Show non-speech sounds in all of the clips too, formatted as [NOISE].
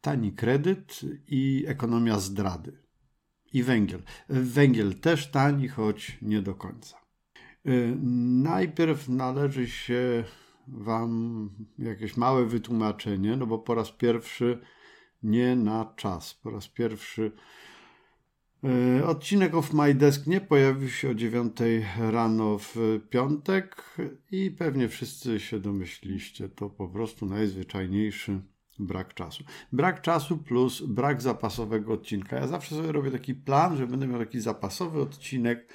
tani kredyt i ekonomia zdrady. I węgiel. Węgiel też tani, choć nie do końca. Y, najpierw należy się Wam jakieś małe wytłumaczenie, no bo po raz pierwszy nie na czas. Po raz pierwszy y, odcinek of My Desk nie pojawił się o 9 rano w piątek i pewnie wszyscy się domyśliście. To po prostu najzwyczajniejszy brak czasu. Brak czasu plus brak zapasowego odcinka. Ja zawsze sobie robię taki plan, że będę miał taki zapasowy odcinek.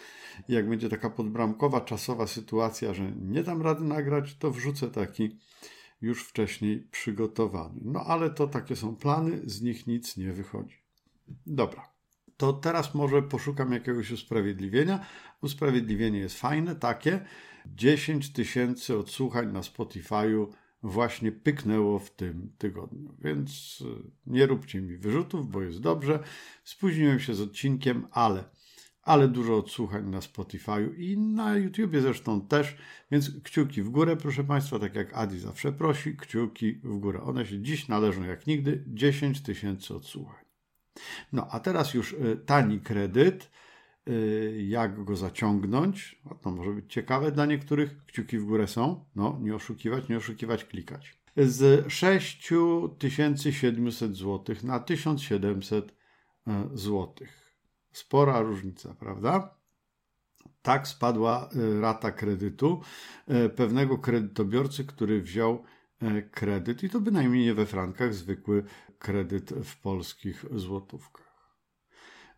Jak będzie taka podbramkowa, czasowa sytuacja, że nie dam rady nagrać, to wrzucę taki już wcześniej przygotowany. No ale to takie są plany, z nich nic nie wychodzi. Dobra. To teraz może poszukam jakiegoś usprawiedliwienia. Usprawiedliwienie jest fajne, takie 10 tysięcy odsłuchań na Spotify'u właśnie pyknęło w tym tygodniu. Więc y, nie róbcie mi wyrzutów, bo jest dobrze. Spóźniłem się z odcinkiem, ale, ale dużo odsłuchań na Spotify'u i na YouTubie zresztą też, więc kciuki w górę, proszę Państwa, tak jak Adi zawsze prosi, kciuki w górę. One się dziś należą jak nigdy, 10 tysięcy odsłuchań. No, a teraz już y, tani kredyt jak go zaciągnąć. A to może być ciekawe dla niektórych. Kciuki w górę są. No, nie oszukiwać, nie oszukiwać, klikać. Z 6700 zł na 1700 e, zł. Spora różnica, prawda? Tak spadła e, rata kredytu pewnego kredytobiorcy, który wziął kredyt i to bynajmniej nie we frankach, zwykły kredyt w polskich złotówkach.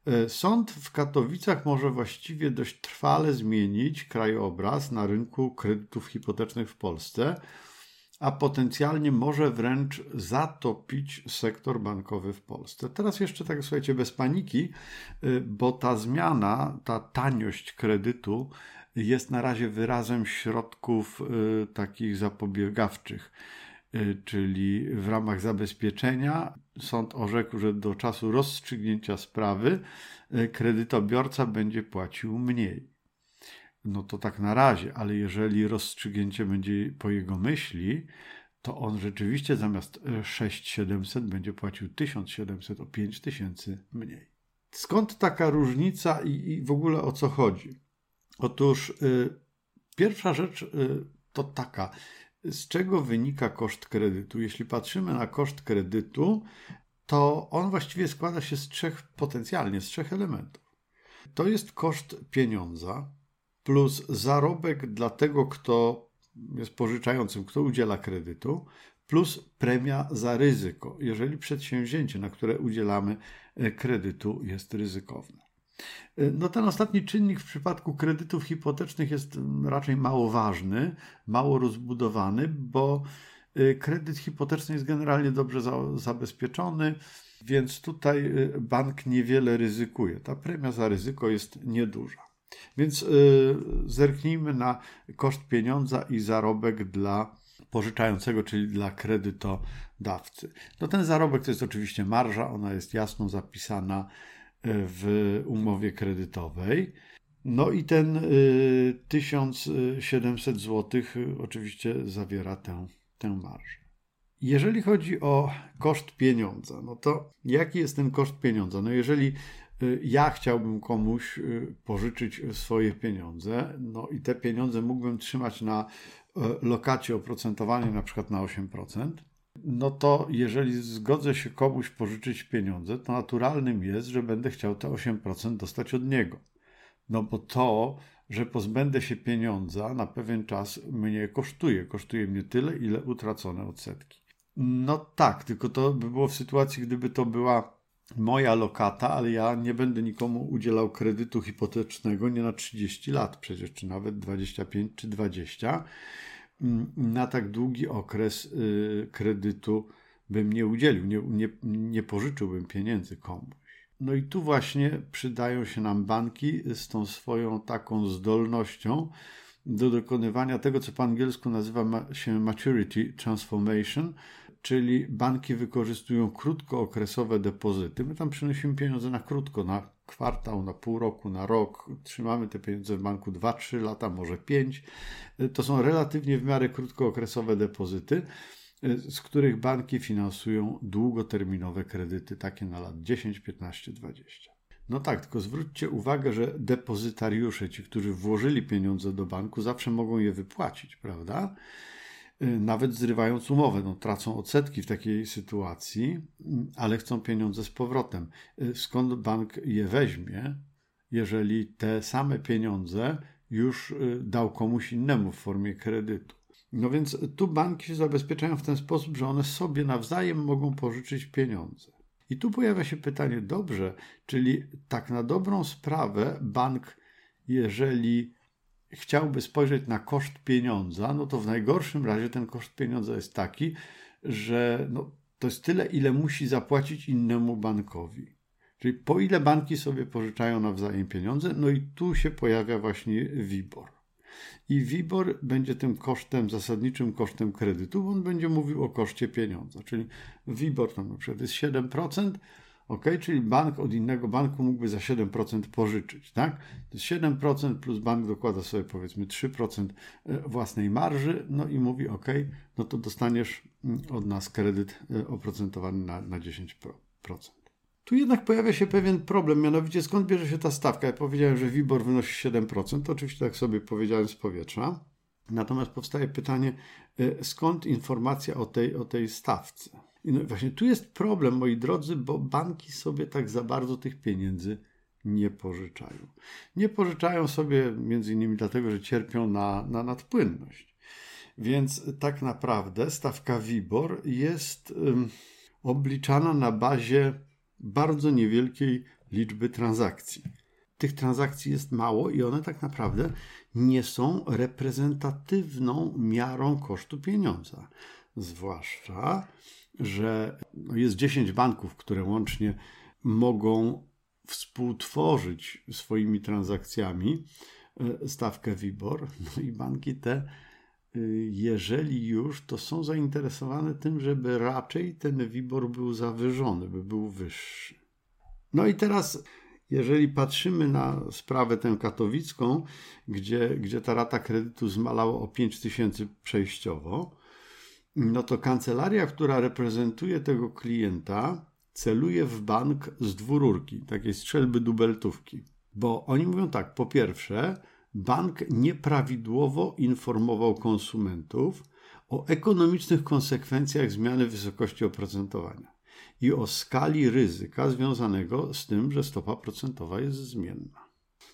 E, sąd w Katowicach może właściwie dość trwale zmienić krajobraz na rynku kredytów hipotecznych w Polsce, a potencjalnie może wręcz zatopić sektor bankowy w Polsce. Teraz jeszcze tak, słuchajcie, bez paniki, e, bo ta zmiana, ta taniość kredytu jest na razie wyrazem środków e, takich zapobiegawczych czyli w ramach zabezpieczenia sąd orzekł, że do czasu rozstrzygnięcia sprawy y, kredytobiorca będzie płacił mniej. No to tak na razie, ale jeżeli rozstrzygnięcie będzie po jego myśli, to on rzeczywiście zamiast 6700 y, będzie płacił 1700 o 5000 mniej. Skąd taka różnica i, i w ogóle o co chodzi? Otóż y, pierwsza rzecz y, to taka, z czego wynika koszt kredytu? Jeśli patrzymy na koszt kredytu, to on właściwie składa się z trzech, potencjalnie z trzech elementów. To jest koszt pieniądza plus zarobek dla tego, kto jest pożyczającym, kto udziela kredytu, plus premia za ryzyko, jeżeli przedsięwzięcie, na które udzielamy e, kredytu, jest ryzykowne. No ten ostatni czynnik w przypadku kredytów hipotecznych jest mm, raczej mało ważny, mało rozbudowany, bo y, kredyt hipoteczny jest generalnie dobrze zabezpieczony, więc tutaj y, bank niewiele ryzykuje. Ta premia za ryzyko jest nieduża. Więc y, zerknijmy na koszt pieniądza i zarobek dla pożyczającego, czyli dla kredytodawcy. No ten zarobek to jest oczywiście marża, ona jest jasno zapisana w umowie kredytowej. No i ten 1700 y, zł oczywiście zawiera tę, tę marżę. Jeżeli chodzi o koszt pieniądza, no to jaki jest ten koszt pieniądza? No jeżeli y, ja chciałbym komuś y, pożyczyć swoje pieniądze, no i te pieniądze mógłbym trzymać na lokacie oprocentowanej na przykład na 8%, no to jeżeli zgodzę się komuś pożyczyć pieniądze, to naturalnym jest, że będę chciał te 8% dostać od niego. No bo to, że pozbędę się pieniądza na pewien czas mnie kosztuje. Kosztuje mnie tyle, ile utracone odsetki. No tak, tylko to by było w sytuacji, gdyby to była moja lokata, ale ja nie będę nikomu udzielał kredytu hipotecznego nie na 30 lat przecież, czy nawet 25 czy 20 Mm, na tak długi okres y, kredytu bym nie udzielił, nie, nie, nie pożyczyłbym pieniędzy komuś. No i tu właśnie przydają się nam banki z tą swoją taką zdolnością do dokonywania tego, co po angielsku nazywa się maturity transformation, czyli banki wykorzystują krótkookresowe depozyty. My tam przynosimy pieniądze na krótko, na kwartał, na pół roku, na rok. Trzymamy te pieniądze w banku 2-3 lata, może 5. To są relatywnie w miarę krótkookresowe depozyty. z których banki finansują długoterminowe kredyty, takie na lat 10, 15, 20. No tak, tylko zwróćcie uwagę, że depozytariusze, ci, którzy włożyli pieniądze do banku, zawsze mogą je wypłacić, prawda? Y, nawet zrywając umowę, no, tracą odsetki w takiej sytuacji, ale chcą pieniądze z powrotem. Y, skąd bank je weźmie, jeżeli te same pieniądze już y, dał komuś innemu w formie kredytu? No więc tu banki się zabezpieczają w ten sposób, że one sobie nawzajem mogą pożyczyć pieniądze. I tu pojawia się pytanie, dobrze, czyli tak na dobrą sprawę bank, jeżeli chciałby spojrzeć na koszt pieniądza, no to w najgorszym razie ten koszt pieniądza jest taki, że no, to jest tyle, ile musi zapłacić innemu bankowi. Czyli po ile banki sobie pożyczają nawzajem pieniądze, no i tu się pojawia właśnie WIBOR. I WIBOR będzie tym kosztem, zasadniczym kosztem kredytu, bo on będzie mówił o koszcie pieniądza. Czyli WIBOR tam na przykład jest 7%, ok, czyli bank od innego banku mógłby za 7% pożyczyć, tak? To jest 7% plus bank dokłada sobie powiedzmy 3% e, własnej marży, no i mówi ok, no to dostaniesz mm, od nas kredyt e, oprocentowany na, na 10%. Tu jednak pojawia się pewien problem, mianowicie skąd bierze się ta stawka? Ja powiedziałem, że WIBOR wynosi 7%, to oczywiście tak sobie powiedziałem z powietrza. Natomiast powstaje pytanie, e, skąd informacja o tej, o tej stawce? No właśnie tu jest problem, moi drodzy, bo banki sobie tak za bardzo tych pieniędzy nie pożyczają. Nie pożyczają sobie między innymi dlatego, że cierpią na, na nadpłynność. Więc tak naprawdę stawka WIBOR jest obliczana na bazie bardzo niewielkiej liczby transakcji. Tych transakcji jest mało i one tak naprawdę nie są reprezentatywną miarą kosztu pieniądza. Zwłaszcza, że no, jest 10 banków, które łącznie mogą współtworzyć swoimi transakcjami e, stawkę WIBOR. No i banki te, y, jeżeli już, to są zainteresowane tym, żeby raczej ten WIBOR był zawyżony, by był wyższy. No i teraz, jeżeli patrzymy na sprawę tę katowicką, gdzie, gdzie ta rata kredytu zmalała o 5 tysięcy przejściowo, no to kancelaria, która reprezentuje tego klienta, celuje w bank z dwururki, takiej strzelby dubeltówki. Bo oni mówią tak, po pierwsze, bank nieprawidłowo informował konsumentów o ekonomicznych konsekwencjach zmiany wysokości oprocentowania i o skali ryzyka związanego z tym, że stopa procentowa jest zmienna.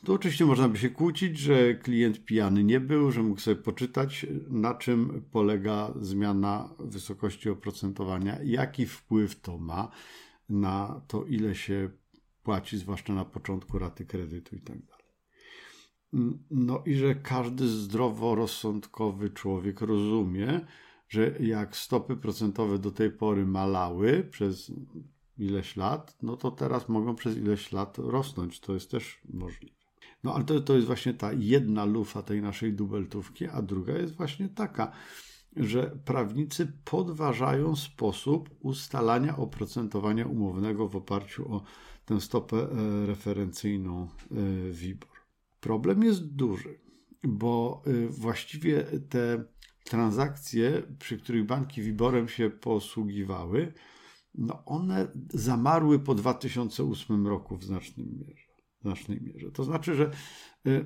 Tu oczywiście można by się kłócić, że klient pijany nie był, że mógł sobie poczytać, na czym polega zmiana wysokości oprocentowania, jaki wpływ to ma na to, ile się płaci, zwłaszcza na początku raty kredytu i tak dalej. No i że każdy zdroworozsądkowy człowiek rozumie, że jak stopy procentowe do tej pory malały przez ileś lat, no to teraz mogą przez ileś lat rosnąć. To jest też możliwe. No ale to, to jest właśnie ta jedna lufa tej naszej dubeltówki, a druga jest właśnie taka, że prawnicy podważają sposób ustalania oprocentowania umownego w oparciu o tę stopę e, referencyjną e, WIBOR. Problem jest duży, bo e, właściwie te transakcje, przy których banki WIBORem się posługiwały, no one zamarły po 2008 roku w znacznym mierze znacznej mierze. To znaczy, że y,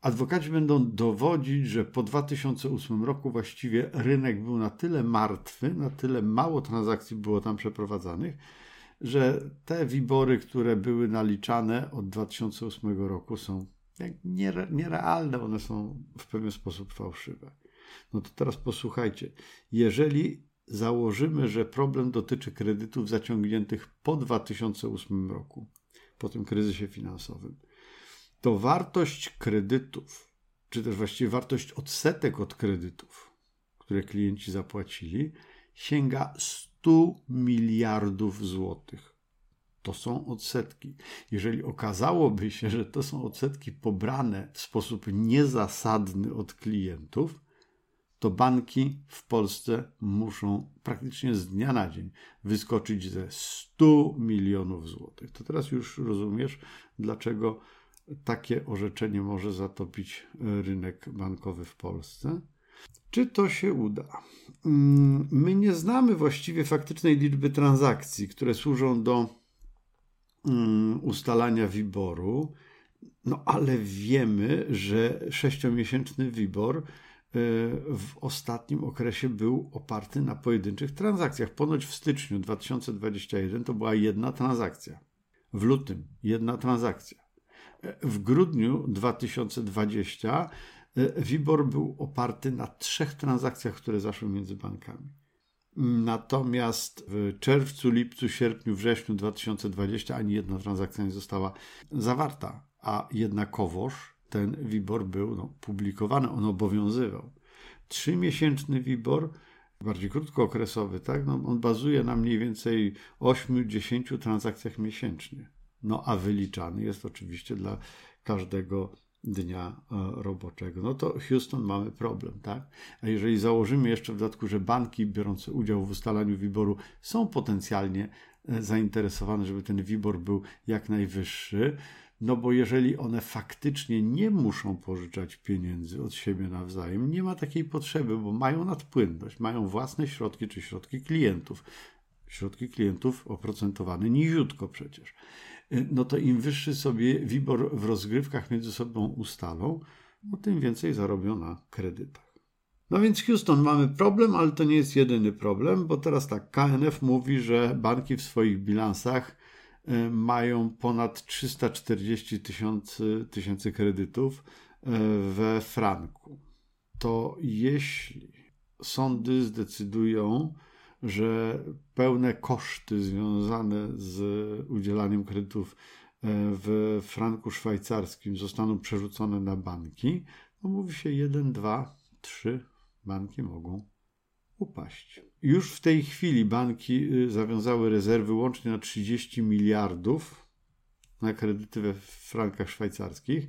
adwokaci będą dowodzić, że po 2008 roku właściwie rynek był na tyle martwy, na tyle mało transakcji było tam przeprowadzanych, że te wibory, które były naliczane od 2008 roku są nierealne, one są w pewien sposób fałszywe. No to teraz posłuchajcie. Jeżeli założymy, że problem dotyczy kredytów zaciągniętych po 2008 roku, po tym kryzysie finansowym, to wartość kredytów, czy też właściwie wartość odsetek od kredytów, które klienci zapłacili, sięga 100 miliardów złotych. To są odsetki. Jeżeli okazałoby się, że to są odsetki pobrane w sposób niezasadny od klientów, to banki w Polsce muszą praktycznie z dnia na dzień wyskoczyć ze 100 milionów złotych. To teraz już rozumiesz, dlaczego takie orzeczenie może zatopić rynek bankowy w Polsce. Czy to się uda? Mm, my nie znamy właściwie faktycznej liczby transakcji, które służą do mm, ustalania WIBORu, no ale wiemy, że sześciomiesięczny WIBOR w ostatnim okresie był oparty na pojedynczych transakcjach. Ponoć w styczniu 2021 to była jedna transakcja. W lutym jedna transakcja. W grudniu 2020 E, WIBOR był oparty na trzech transakcjach, które zaszły między bankami. Natomiast w czerwcu, lipcu, sierpniu, wrześniu 2020 ani jedna transakcja nie została zawarta, a jednakowoż ten WIBOR był no, publikowany, on obowiązywał. Trzymiesięczny WIBOR, bardziej krótkookresowy, tak? No, on bazuje na mniej więcej 8-10 transakcjach miesięcznie. No a wyliczany jest oczywiście dla każdego dnia e, roboczego, no to Houston mamy problem, tak? A jeżeli założymy jeszcze w dodatku, że banki biorące udział w ustalaniu wyboru są potencjalnie e, zainteresowane, żeby ten WIBOR był jak najwyższy, no bo jeżeli one faktycznie nie muszą pożyczać pieniędzy od siebie nawzajem, nie ma takiej potrzeby, bo mają nadpłynność, mają własne środki czy środki klientów. Środki klientów oprocentowane niziutko przecież. Y, no to im wyższy sobie WIBOR w rozgrywkach między sobą ustalą, no tym więcej zarobią na kredytach. No więc Houston, mamy problem, ale to nie jest jedyny problem, bo teraz tak, KNF mówi, że banki w swoich bilansach mają ponad 340 tysięcy, tysięcy kredytów y, we franku. To jeśli sądy zdecydują, że pełne koszty związane z udzielaniem kredytów e, w franku szwajcarskim zostaną przerzucone na banki, no mówi się 1, 2, 3 banki mogą upaść. Już w tej chwili banki y, zawiązały rezerwy łącznie na 30 miliardów na kredyty we frankach szwajcarskich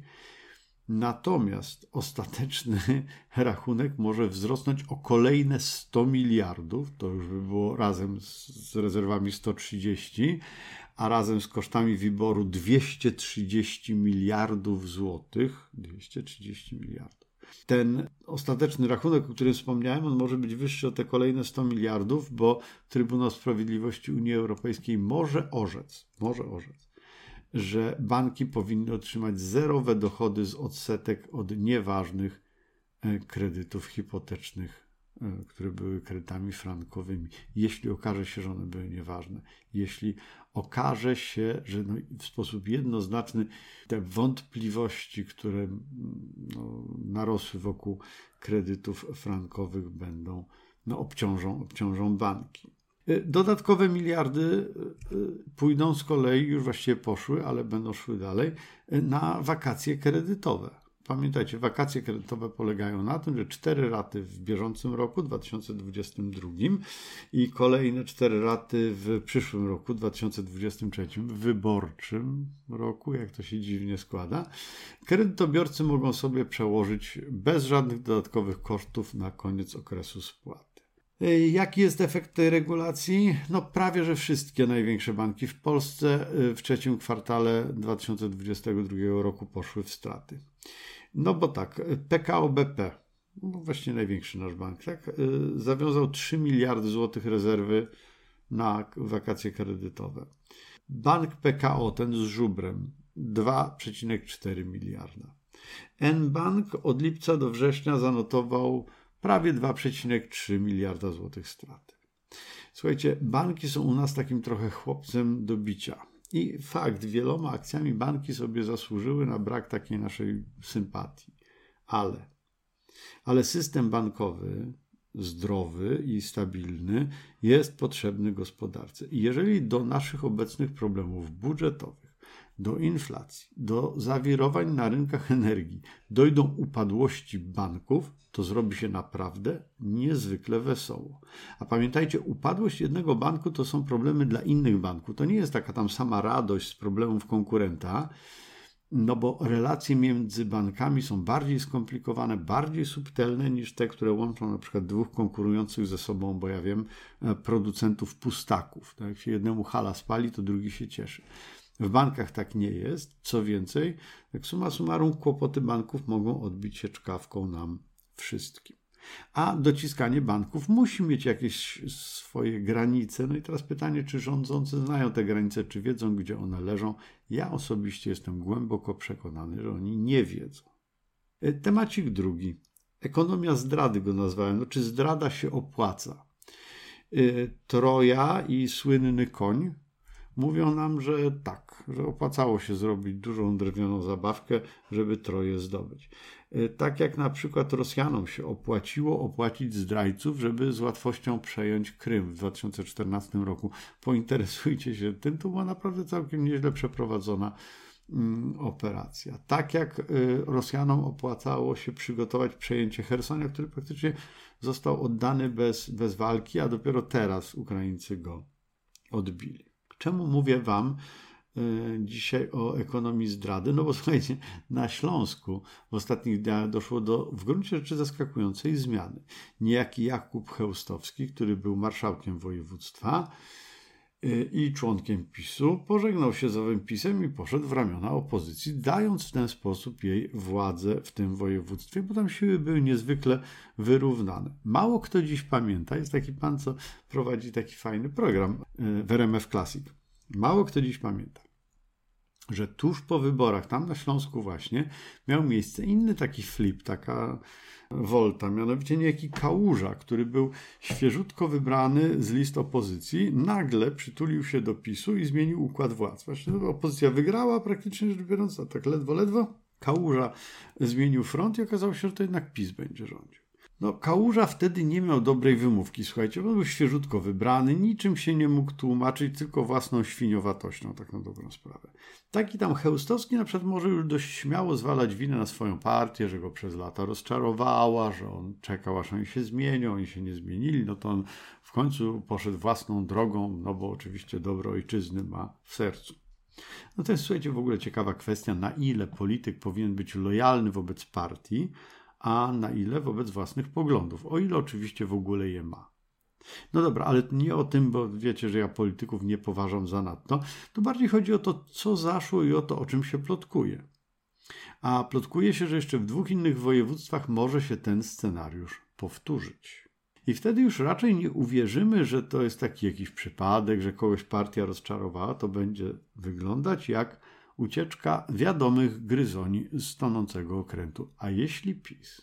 Natomiast ostateczny [LAUGHS] rachunek może wzrosnąć o kolejne 100 miliardów, to już by było razem z, rezerwami 130, a razem z kosztami wyboru 230 miliardów złotych. 230 miliardów. Ten ostateczny rachunek, o którym wspomniałem, on może być wyższy o te kolejne 100 miliardów, bo Trybunał Sprawiedliwości Unii Europejskiej może orzec, może orzec, że banki powinny otrzymać zerowe dochody z odsetek od nieważnych e, kredytów hipotecznych, które były kredytami frankowymi, jeśli okaże się, że one były nieważne. Jeśli okaże się, że no w sposób jednoznaczny te wątpliwości, które no, narosły wokół kredytów frankowych, będą, no, obciążą, obciążą banki. Y, dodatkowe miliardy y, pójdą z kolei, już właściwie poszły, ale będą szły dalej, na wakacje kredytowe. Pamiętajcie, wakacje kredytowe polegają na tym, że cztery raty w bieżącym roku 2022 i kolejne cztery raty w przyszłym roku 2023, w wyborczym roku, jak to się dziwnie składa, kredytobiorcy mogą sobie przełożyć bez żadnych dodatkowych kosztów na koniec okresu spłat. Jaki jest efekt tej regulacji? No prawie, że wszystkie największe banki w Polsce y, w trzecim kwartale 2022 roku poszły w straty. No bo tak, PKO BP, no właśnie największy nasz bank, tak, y, zawiązał 3 miliardy złotych rezerwy na wakacje kredytowe. Bank PKO, ten z żubrem, 2,4 miliarda. N-Bank od lipca do września zanotował prawie 2,3 miliarda złotych straty. Słuchajcie, banki są u nas takim trochę chłopcem do bicia. I fakt, wieloma akcjami banki sobie zasłużyły na brak takiej naszej sympatii. Ale, ale system bankowy zdrowy i stabilny jest potrzebny gospodarce. I jeżeli do naszych obecnych problemów budżetowych do inflacji, do zawirowań na rynkach energii, dojdą upadłości banków, to zrobi się naprawdę niezwykle wesoło. A pamiętajcie, upadłość jednego banku to są problemy dla innych banków. To nie jest taka tam sama radość z problemów konkurenta, no bo relacje między bankami są bardziej skomplikowane, bardziej subtelne niż te, które łączą na przykład dwóch konkurujących ze sobą, bo ja wiem, producentów pustaków. Tak? Jak się jednemu hala spali, to drugi się cieszy. W bankach tak nie jest. Co więcej, tak suma summarum, kłopoty banków mogą odbić się czkawką nam wszystkim. A dociskanie banków musi mieć jakieś swoje granice. No i teraz pytanie, czy rządzący znają te granice, czy wiedzą, gdzie one leżą. Ja osobiście jestem głęboko przekonany, że oni nie wiedzą. E, temacik drugi. Ekonomia zdrady go nazwałem. No, czy zdrada się opłaca? E, Troja i słynny koń mówią nam, że tak, że opłacało się zrobić dużą drewnianą zabawkę, żeby Troję zdobyć. E, tak jak na przykład Rosjanom się opłaciło opłacić zdrajców, żeby z łatwością przejąć Krym w 2014 roku. Pointeresujcie się tym, to była naprawdę całkiem nieźle przeprowadzona mm, operacja. Tak jak e, Rosjanom opłacało się przygotować przejęcie Hersonia, który praktycznie został oddany bez, bez walki, a dopiero teraz Ukraińcy go odbili. Czemu mówię Wam dzisiaj o ekonomii zdrady? No bo słuchajcie, na Śląsku w ostatnich dniach doszło do w gruncie rzeczy zaskakującej zmiany. Niejaki Jakub Chełstowski, który był marszałkiem województwa, e, i członkiem PiSu, pożegnał się z owym PiSem i poszedł w ramiona opozycji, dając w ten sposób jej władzę w tym województwie, bo tam siły były niezwykle wyrównane. Mało kto dziś pamięta, jest taki pan, co prowadzi taki fajny program e, w RMF Classic. Mało kto dziś pamięta, że tuż po wyborach, tam na Śląsku właśnie, miał miejsce inny taki flip, taka wolta, mianowicie niejaki Kałuża, który był świeżutko wybrany z list opozycji, nagle przytulił się do PiSu i zmienił układ władz. Właśnie opozycja wygrała praktycznie rzecz biorąc, a tak ledwo, ledwo. Kałuża zmienił front i okazało się, że to jednak PiS będzie rządził. No, Kałuża wtedy nie miał dobrej wymówki, słuchajcie, bo był świeżutko wybrany, niczym się nie mógł tłumaczyć, tylko własną świniowatością, tak na dobrą sprawę. Taki tam Chełstowski na przykład może już dość śmiało zwalać winę na swoją partię, że go przez lata rozczarowała, że on czekał, aż oni się zmienią, oni się nie zmienili, no to on w końcu poszedł własną drogą, no bo oczywiście dobro ojczyzny ma w sercu. No to jest, słuchajcie, w ogóle ciekawa kwestia, na ile polityk powinien być lojalny wobec partii, a na ile wobec własnych poglądów, o ile oczywiście w ogóle je ma. No dobra, ale nie o tym, bo wiecie, że ja polityków nie poważam za nadto. To bardziej chodzi o to, co zaszło i o to, o czym się plotkuje. A plotkuje się, że jeszcze w dwóch innych województwach może się ten scenariusz powtórzyć. I wtedy już raczej nie uwierzymy, że to jest taki jakiś przypadek, że kogoś partia rozczarowała. To będzie wyglądać jak ucieczka wiadomych gryzoni z tonącego okrętu. A jeśli PiS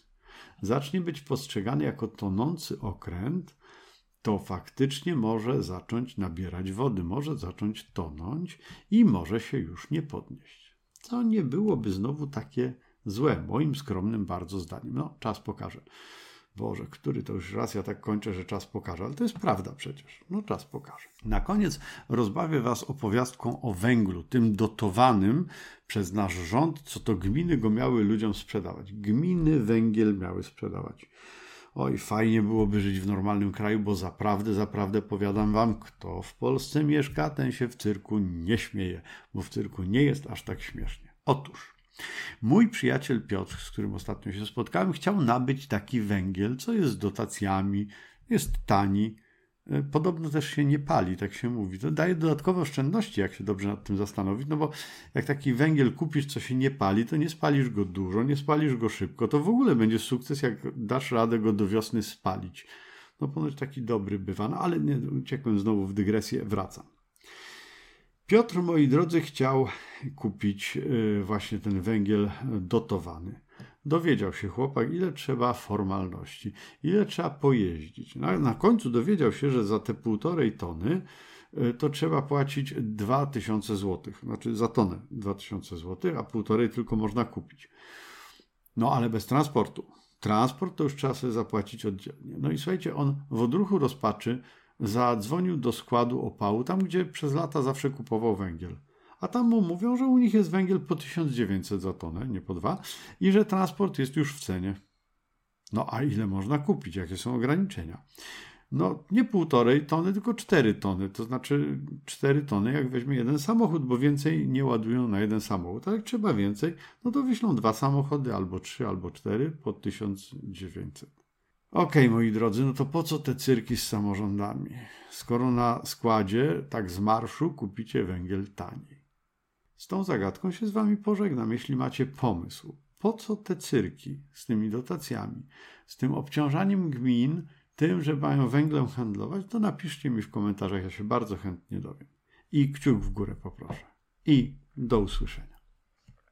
zacznie być postrzegany jako tonący okręt, to faktycznie może zacząć nabierać wody, może zacząć tonąć i może się już nie podnieść. Co nie byłoby znowu takie złe, moim skromnym bardzo zdaniem. No, czas pokaże. Boże, który to już raz ja tak kończę, że czas pokaże, ale to jest prawda przecież. No czas pokaże. Na koniec rozbawię Was opowiastką o węglu, tym dotowanym przez nasz rząd, co to gminy go miały ludziom sprzedawać. Gminy węgiel miały sprzedawać. Oj, fajnie byłoby żyć w normalnym kraju, bo zaprawdę, zaprawdę powiadam wam, kto w Polsce mieszka, ten się w cyrku nie śmieje, bo w cyrku nie jest aż tak śmiesznie. Otóż, Mój przyjaciel Piotr, z którym ostatnio się spotkałem, chciał nabyć taki węgiel, co jest z dotacjami, jest tani, e, podobno też się nie pali, tak się mówi. To daje dodatkowe oszczędności, jak się dobrze nad tym zastanowić, no bo jak taki węgiel kupisz, co się nie pali, to nie spalisz go dużo, nie spalisz go szybko. To w ogóle będzie sukces, jak dasz radę go do wiosny spalić. No ponoć taki dobry bywa, no ale nie, uciekłem znowu w dygresję, wracam. Piotr, moi drodzy, chciał kupić y, właśnie ten węgiel dotowany. Dowiedział się chłopak, ile trzeba formalności, ile trzeba pojeździć. Na, na końcu dowiedział się, że za te półtorej tony y, to trzeba płacić 2000 zł. Znaczy za tonę 2000 zł, a półtorej tylko można kupić. No ale bez transportu. Transport to już trzeba sobie zapłacić oddzielnie. No i słuchajcie, on w odruchu rozpaczy zadzwonił do składu opału, tam gdzie przez lata zawsze kupował węgiel. A tam mu mówią, że u nich jest węgiel po 1900 za tonę, nie po dwa, i że transport jest już w cenie. No a ile można kupić? Jakie są ograniczenia? No nie półtorej tony, tylko cztery tony. To znaczy cztery tony, jak weźmie jeden samochód, bo więcej nie ładują na jeden samochód. A jak trzeba więcej, no to wyślą dwa samochody, albo trzy, albo cztery po 1900. Okej, okay, moi drodzy, no to po co te cyrki z samorządami? Skoro na składzie, tak z marszu, kupicie węgiel taniej. Z tą zagadką się z wami pożegnam. Jeśli macie pomysł, Po co te cyrki z tymi dotacjami, z tym obciążaniem gmin, tym, że mają węglem handlować, to napiszcie mi w komentarzach, ja się bardzo chętnie dowiem. I kciuk w górę poproszę. I do usłyszenia.